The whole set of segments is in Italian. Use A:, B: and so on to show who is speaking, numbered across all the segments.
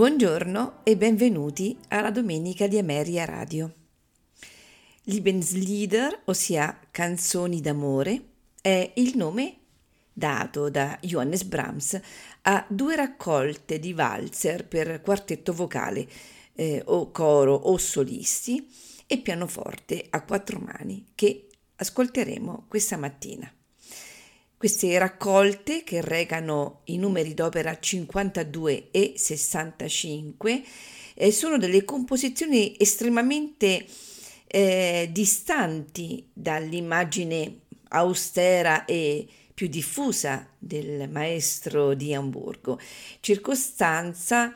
A: Buongiorno e benvenuti alla Domenica di Ameria Radio. Liebenslieder, ossia canzoni d'amore, è il nome dato da Johannes Brahms a due raccolte di valzer per quartetto vocale eh, o coro o solisti e pianoforte a quattro mani che ascolteremo questa mattina. Queste raccolte, che recano i numeri d'opera 52 e 65, eh, sono delle composizioni estremamente eh, distanti dall'immagine austera e più diffusa del maestro di Amburgo, circostanza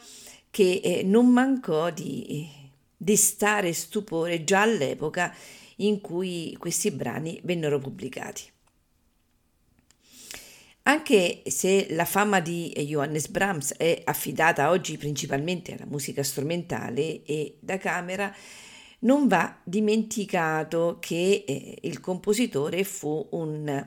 A: che eh, non mancò di destare stupore già all'epoca in cui questi brani vennero pubblicati. Anche se la fama di Johannes Brahms è affidata oggi principalmente alla musica strumentale e da camera, non va dimenticato che eh, il compositore fu un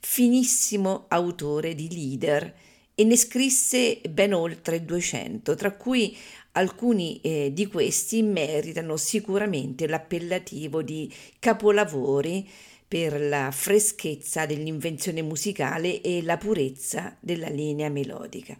A: finissimo autore di leader e ne scrisse ben oltre 200, tra cui alcuni eh, di questi meritano sicuramente l'appellativo di capolavori per la freschezza dell'invenzione musicale e la purezza della linea melodica.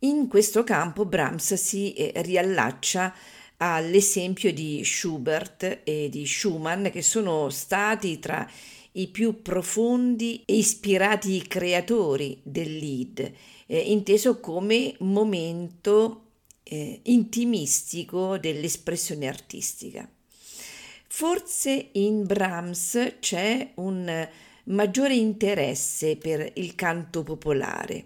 A: In questo campo Brahms si eh, riallaccia all'esempio di Schubert e di Schumann che sono stati tra i più profondi e ispirati creatori del lead, eh, inteso come momento eh, intimistico dell'espressione artistica. Forse in Brahms c'è un maggiore interesse per il canto popolare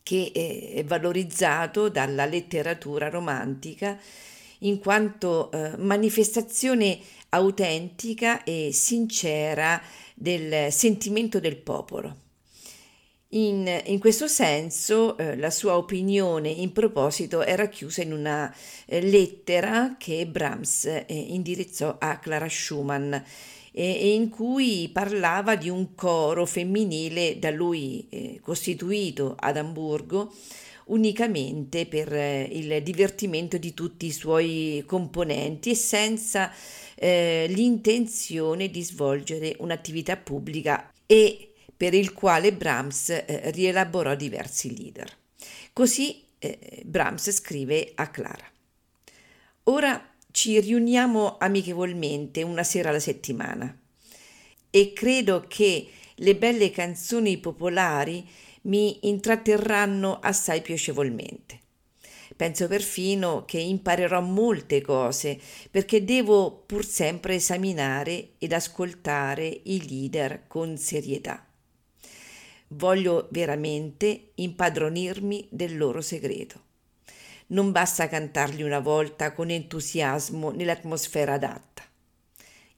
A: che è valorizzato dalla letteratura romantica in quanto eh, manifestazione autentica e sincera del sentimento del popolo. In, in, questo senso eh, la sua opinione in proposito era chiusa in una eh, lettera che Brahms eh, indirizzò a Clara Schumann e in cui parlava di un coro femminile da lui eh, costituito ad Amburgo unicamente per eh, il divertimento di tutti i suoi componenti e senza eh, l'intenzione di svolgere un'attività pubblica e per il quale Brahms eh, rielaborò diversi leader. Così eh, Brahms scrive a Clara. Ora ci riuniamo amichevolmente una sera alla settimana e credo che le belle canzoni popolari mi intratterranno assai piacevolmente. Penso perfino che imparerò molte cose perché devo pur sempre esaminare ed ascoltare i leader con serietà. Voglio veramente impadronirmi del loro segreto. Non basta cantarli una volta con entusiasmo nell'atmosfera adatta.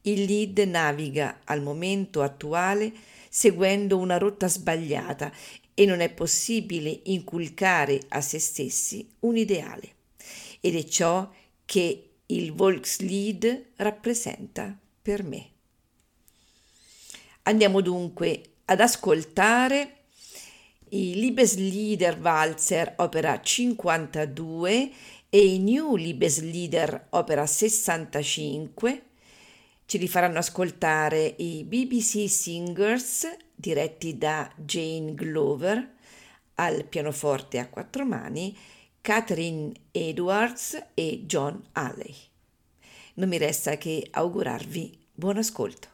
A: Il lead naviga al momento attuale seguendo una rotta sbagliata e non è possibile inculcare a se stessi un ideale. Ed è ciò che il Volkslied rappresenta per me. Andiamo dunque ad ascoltare i Liebeslieder Walzer opera 52 e i New Liebeslieder opera 65. Ci rifaranno ascoltare i BBC Singers diretti da Jane Glover, al pianoforte a quattro mani Catherine Edwards e John Alley. Non mi resta che augurarvi buon ascolto.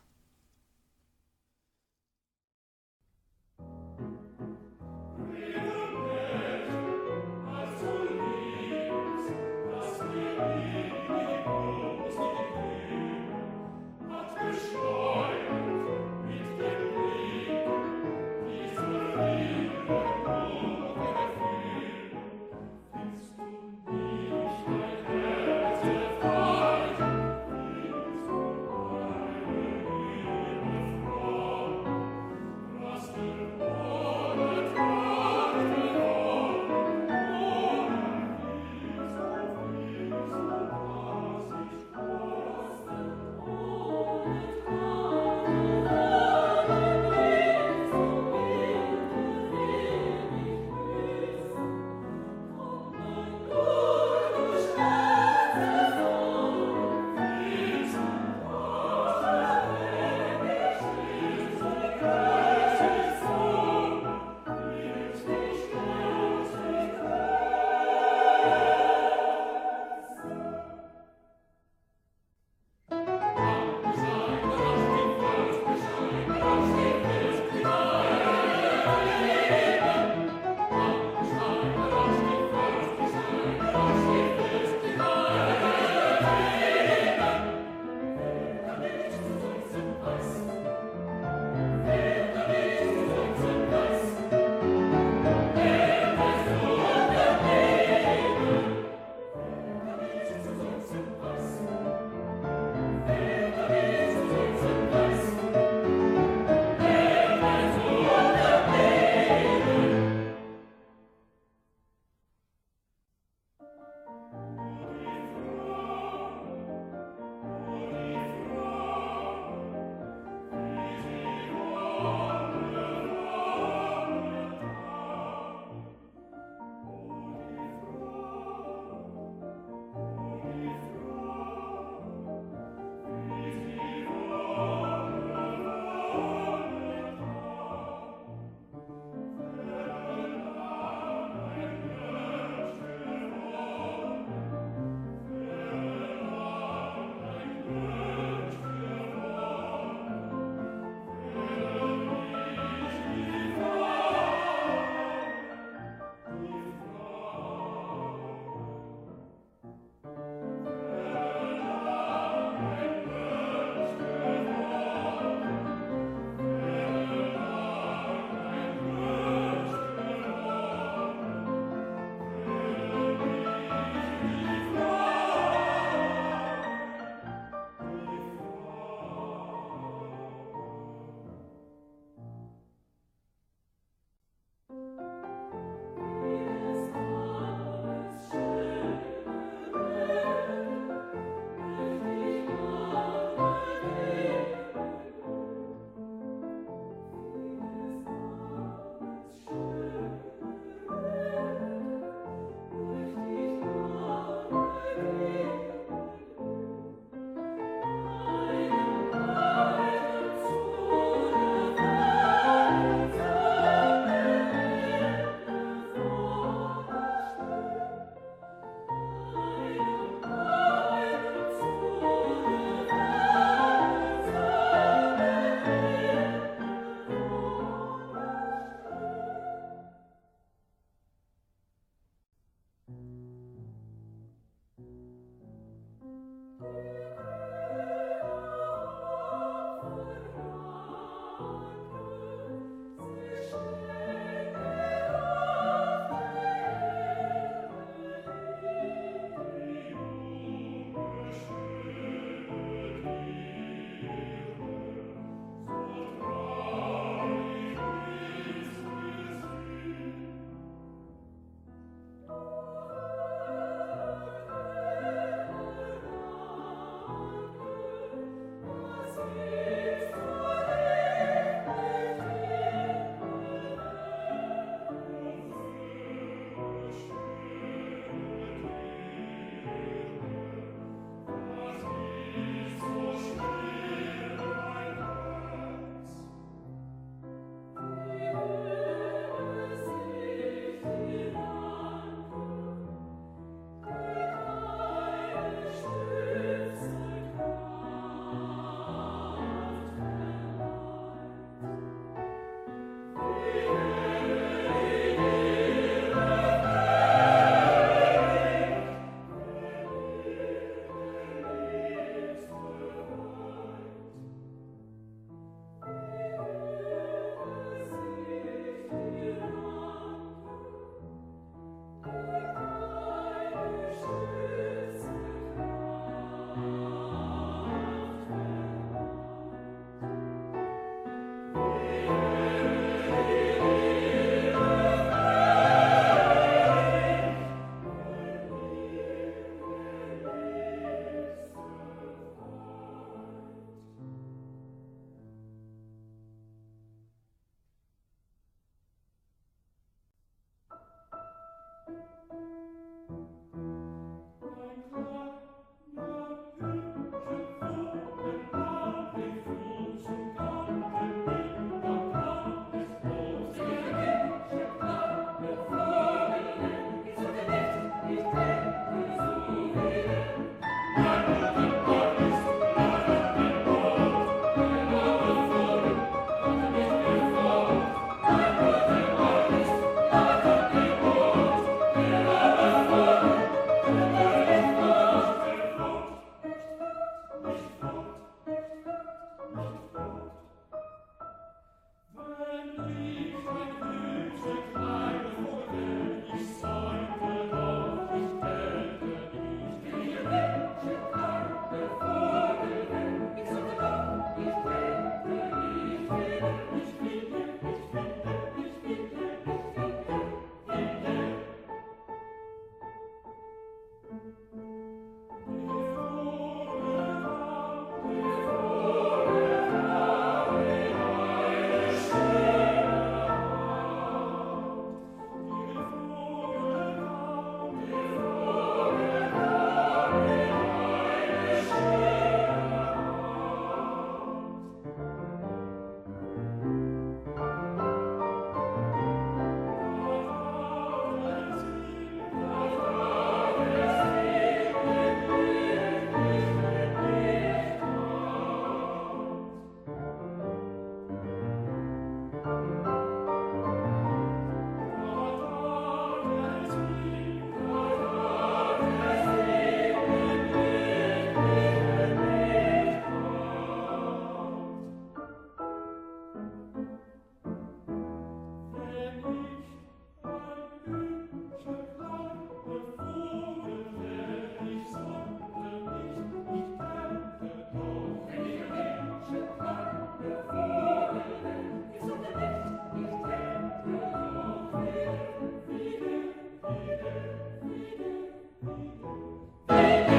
B: Vem, vem.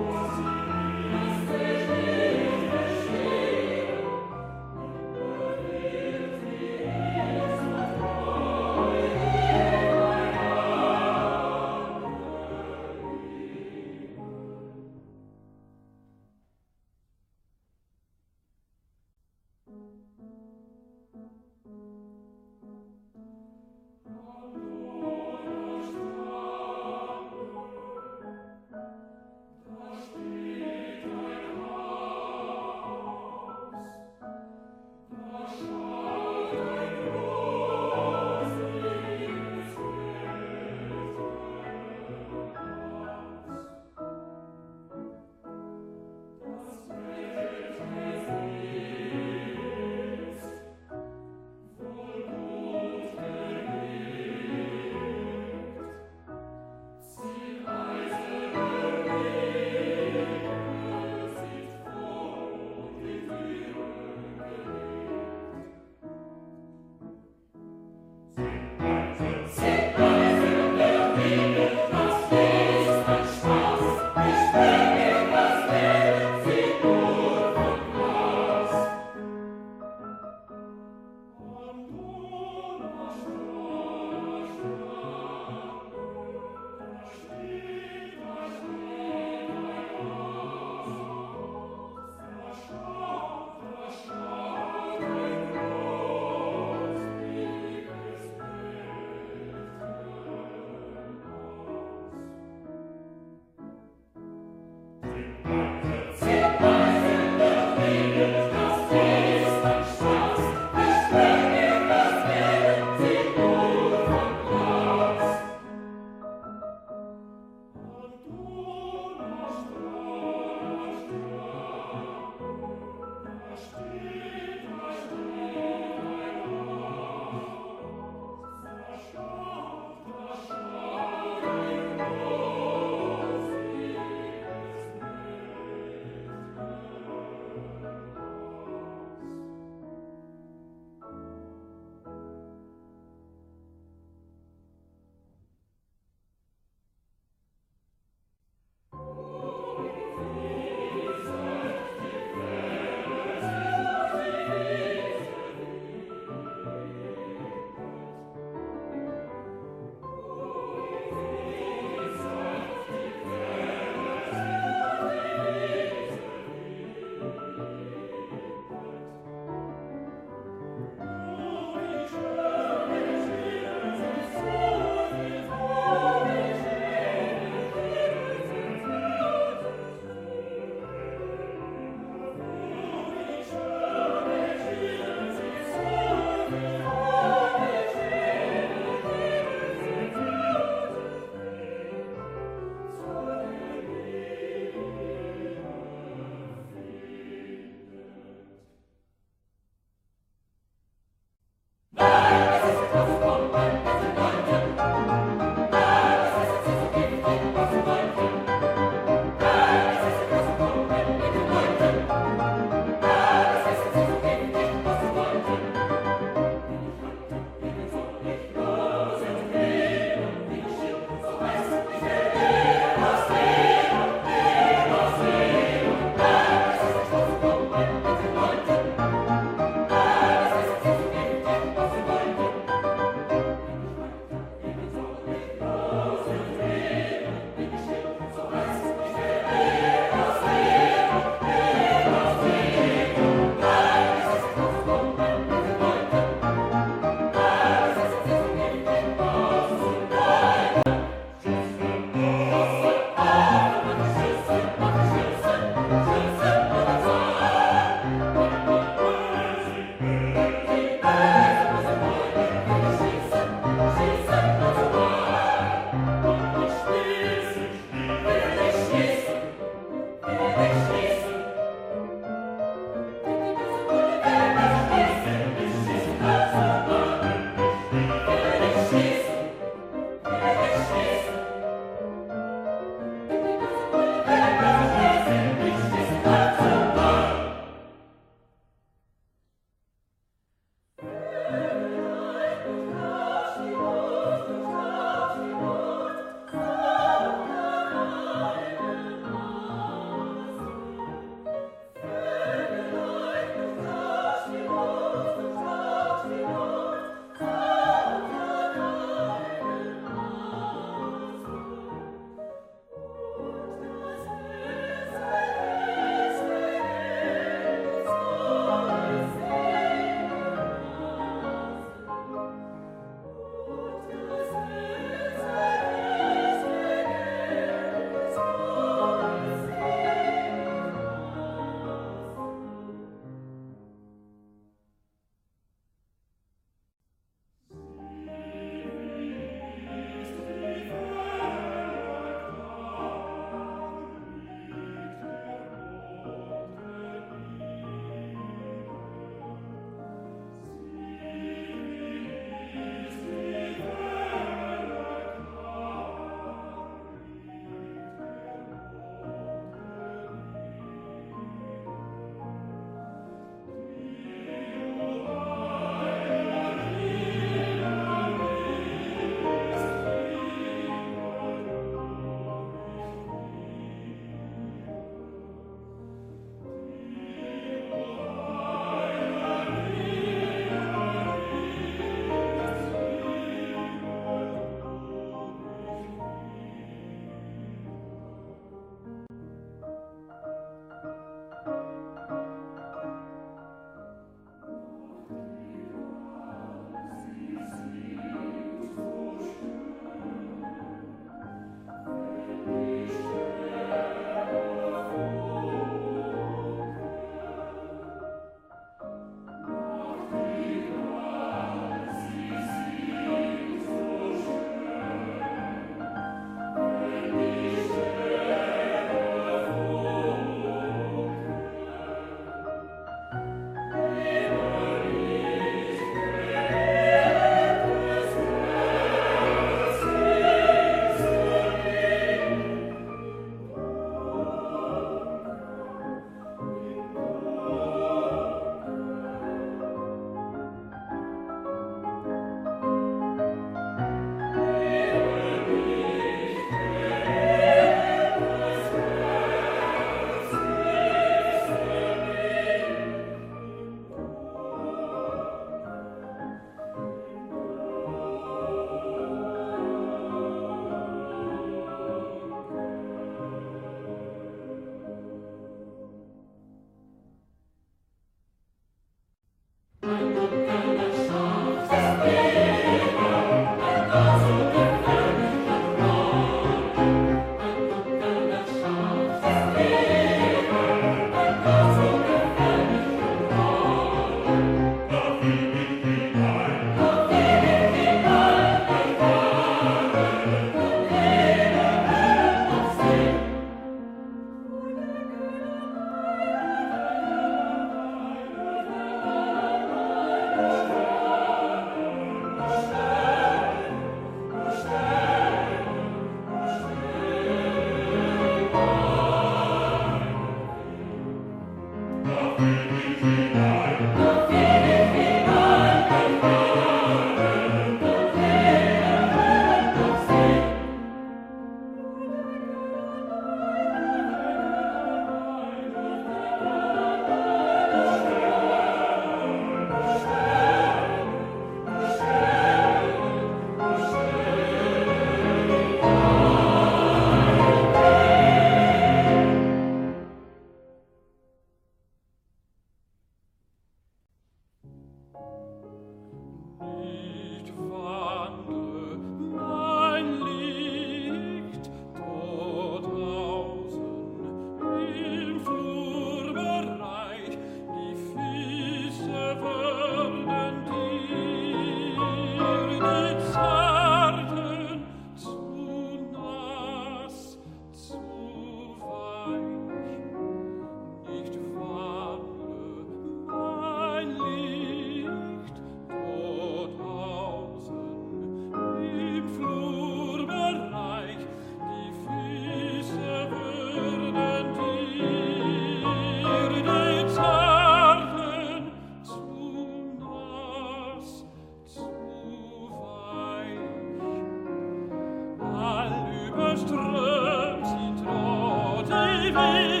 B: 你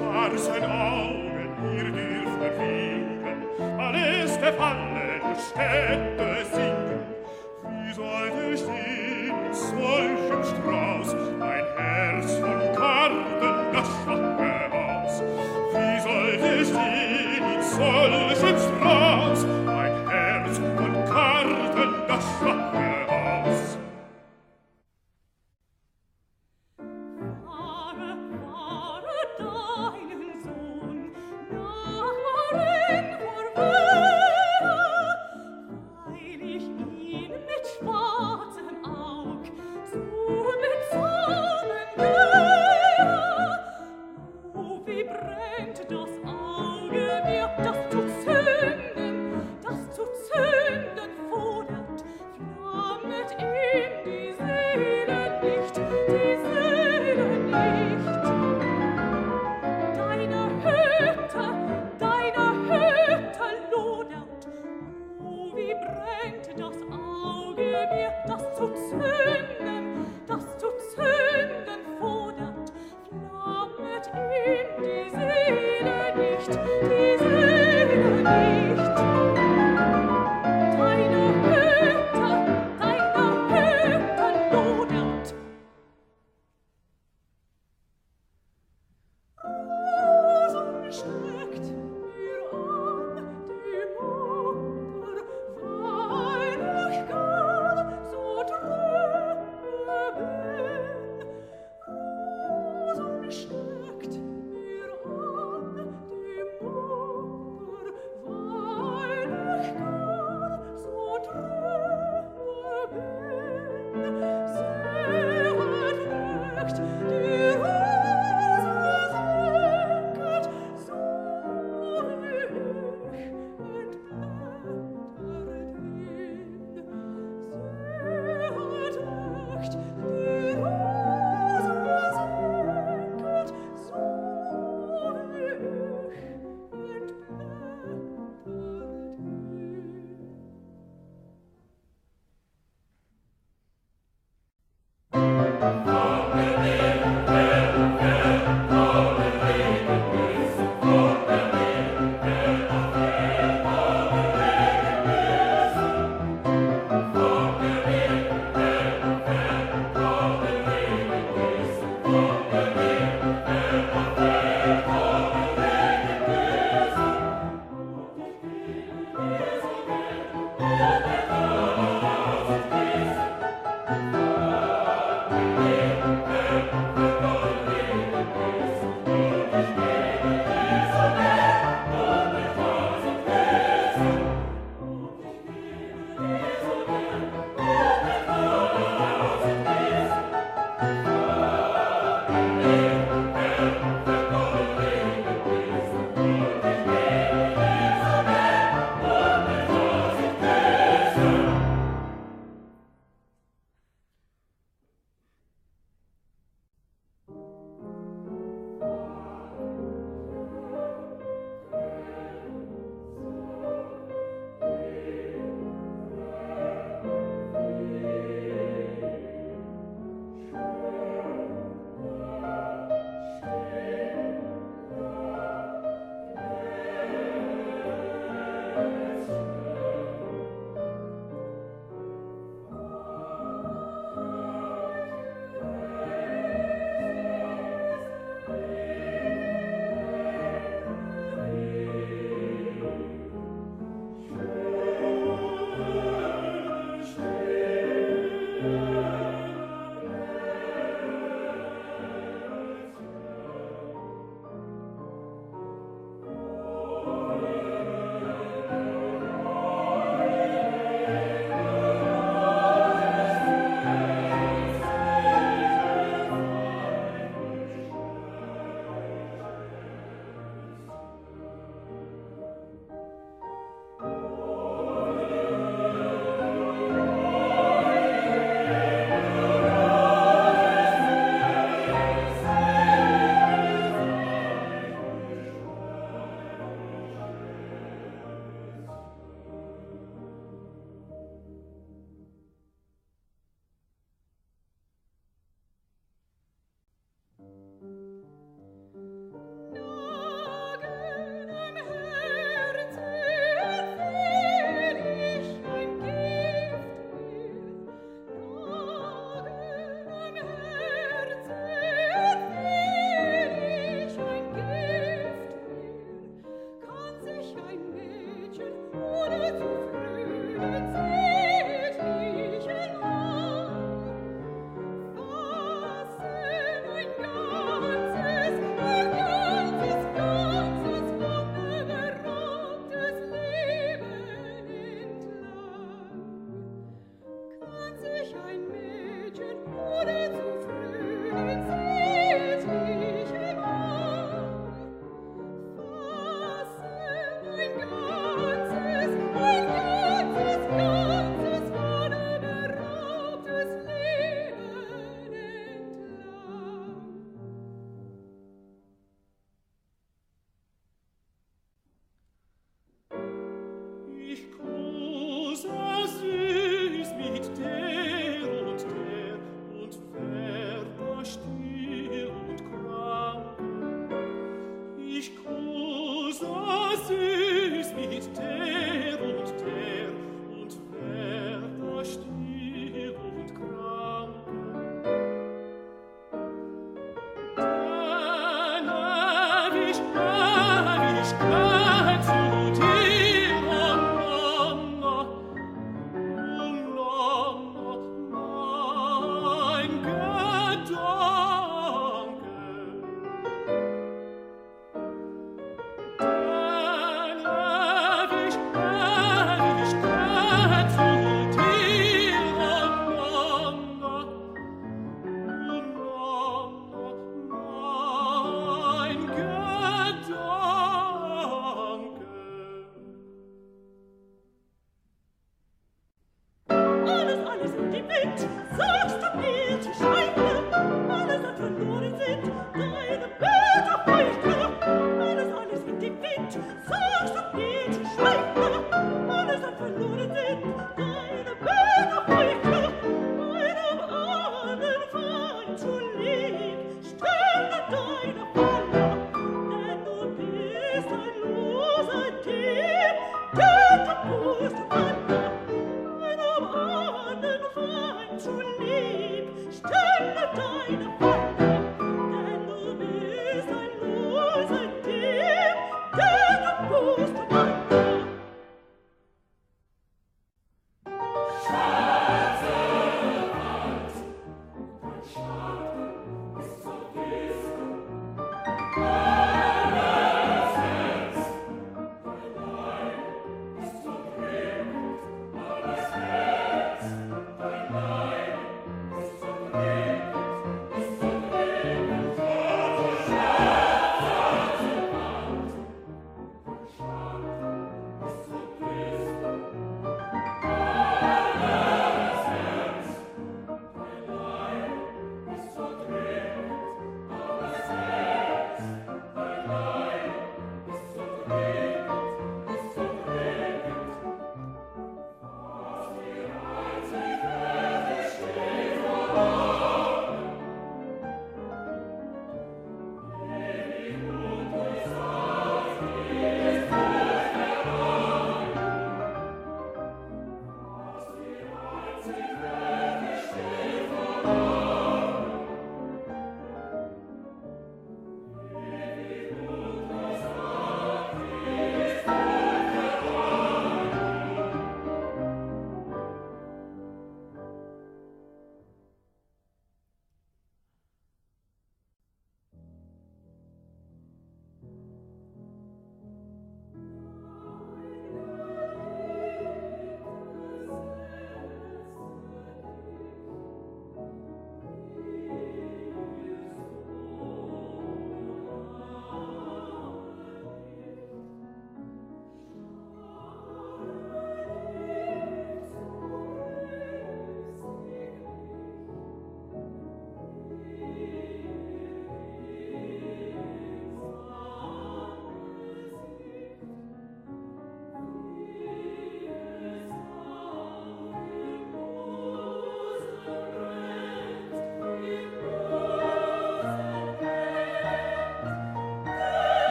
B: war
C: sein Augen ihr dir verwinken, alles gefallen Städte sinken. Wie sollte ich in solchem Strauß mein Herz von
D: Kahn